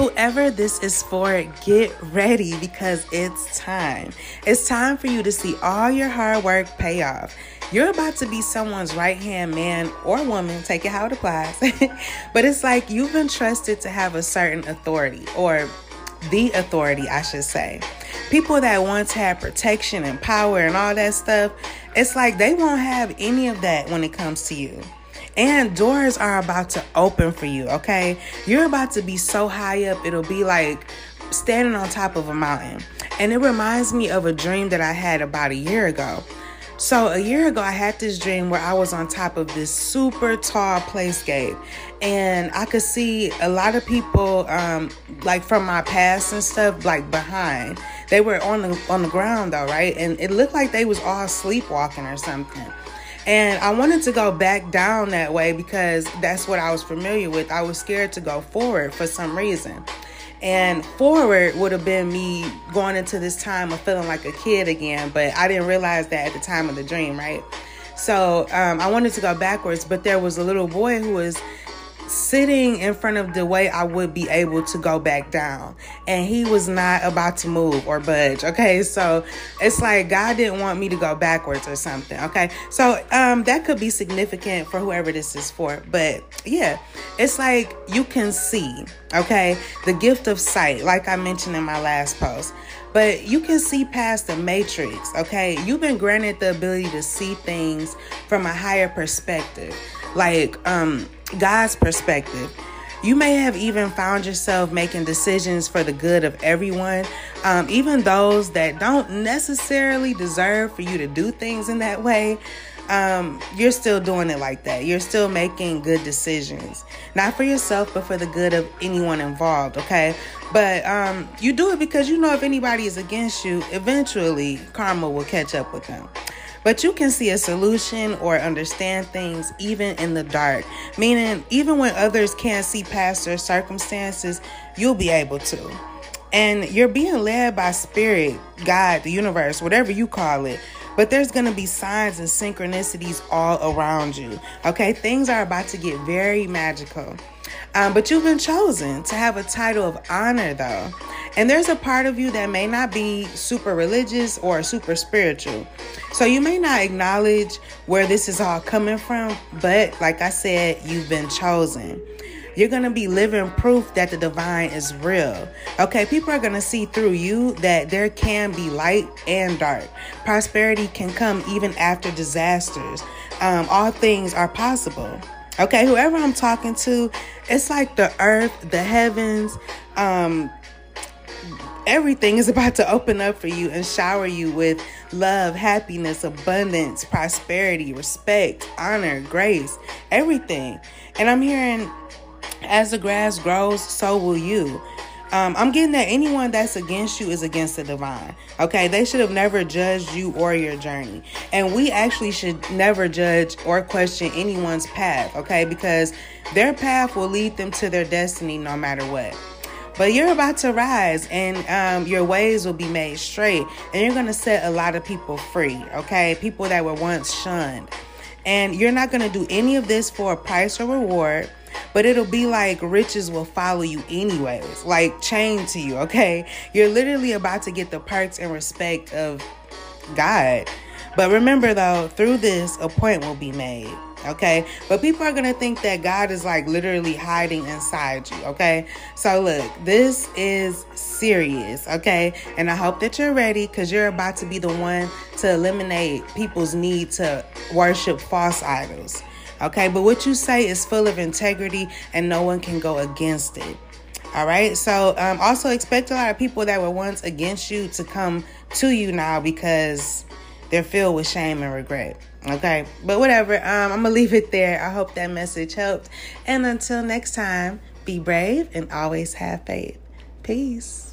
Whoever this is for, get ready because it's time. It's time for you to see all your hard work pay off. You're about to be someone's right hand man or woman, take it how it applies. but it's like you've been trusted to have a certain authority or the authority, I should say. People that once had protection and power and all that stuff, it's like they won't have any of that when it comes to you. And doors are about to open for you, okay? You're about to be so high up, it'll be like standing on top of a mountain. And it reminds me of a dream that I had about a year ago. So, a year ago, I had this dream where I was on top of this super tall playscape, and I could see a lot of people, um, like from my past and stuff, like behind. They were on the on the ground though, right? And it looked like they was all sleepwalking or something. And I wanted to go back down that way because that's what I was familiar with. I was scared to go forward for some reason. And forward would have been me going into this time of feeling like a kid again, but I didn't realize that at the time of the dream, right? So um, I wanted to go backwards, but there was a little boy who was sitting in front of the way I would be able to go back down. And he was not about to move or budge. Okay. So it's like God didn't want me to go backwards or something. Okay. So um that could be significant for whoever this is for. But yeah, it's like you can see, okay, the gift of sight, like I mentioned in my last post. But you can see past the matrix, okay? You've been granted the ability to see things from a higher perspective. Like um God's perspective. You may have even found yourself making decisions for the good of everyone, um, even those that don't necessarily deserve for you to do things in that way. Um, you're still doing it like that. You're still making good decisions, not for yourself, but for the good of anyone involved. Okay, but um, you do it because you know if anybody is against you, eventually karma will catch up with them. But you can see a solution or understand things even in the dark, meaning, even when others can't see past their circumstances, you'll be able to. And you're being led by spirit, God, the universe, whatever you call it. But there's going to be signs and synchronicities all around you. Okay, things are about to get very magical. Um, but you've been chosen to have a title of honor, though. And there's a part of you that may not be super religious or super spiritual. So you may not acknowledge where this is all coming from, but like I said, you've been chosen. You're going to be living proof that the divine is real. Okay, people are going to see through you that there can be light and dark. Prosperity can come even after disasters. Um, all things are possible. Okay, whoever I'm talking to, it's like the earth, the heavens, um, everything is about to open up for you and shower you with love, happiness, abundance, prosperity, respect, honor, grace, everything. And I'm hearing as the grass grows, so will you. Um, I'm getting that anyone that's against you is against the divine. Okay, they should have never judged you or your journey. And we actually should never judge or question anyone's path, okay, because their path will lead them to their destiny no matter what. But you're about to rise and um, your ways will be made straight. And you're going to set a lot of people free, okay? People that were once shunned. And you're not going to do any of this for a price or reward, but it'll be like riches will follow you anyways, like chained to you, okay? You're literally about to get the perks and respect of God. But remember though, through this, a point will be made okay? But people are gonna think that God is like literally hiding inside you, okay? So, look, this is serious, okay? And I hope that you're ready because you're about to be the one to eliminate people's need to worship false idols, okay? But what you say is full of integrity and no one can go against it. All right. So, um, also expect a lot of people that were once against you to come to you now because they're filled with shame and regret. Okay, but whatever. Um, I'm gonna leave it there. I hope that message helped. And until next time, be brave and always have faith. Peace.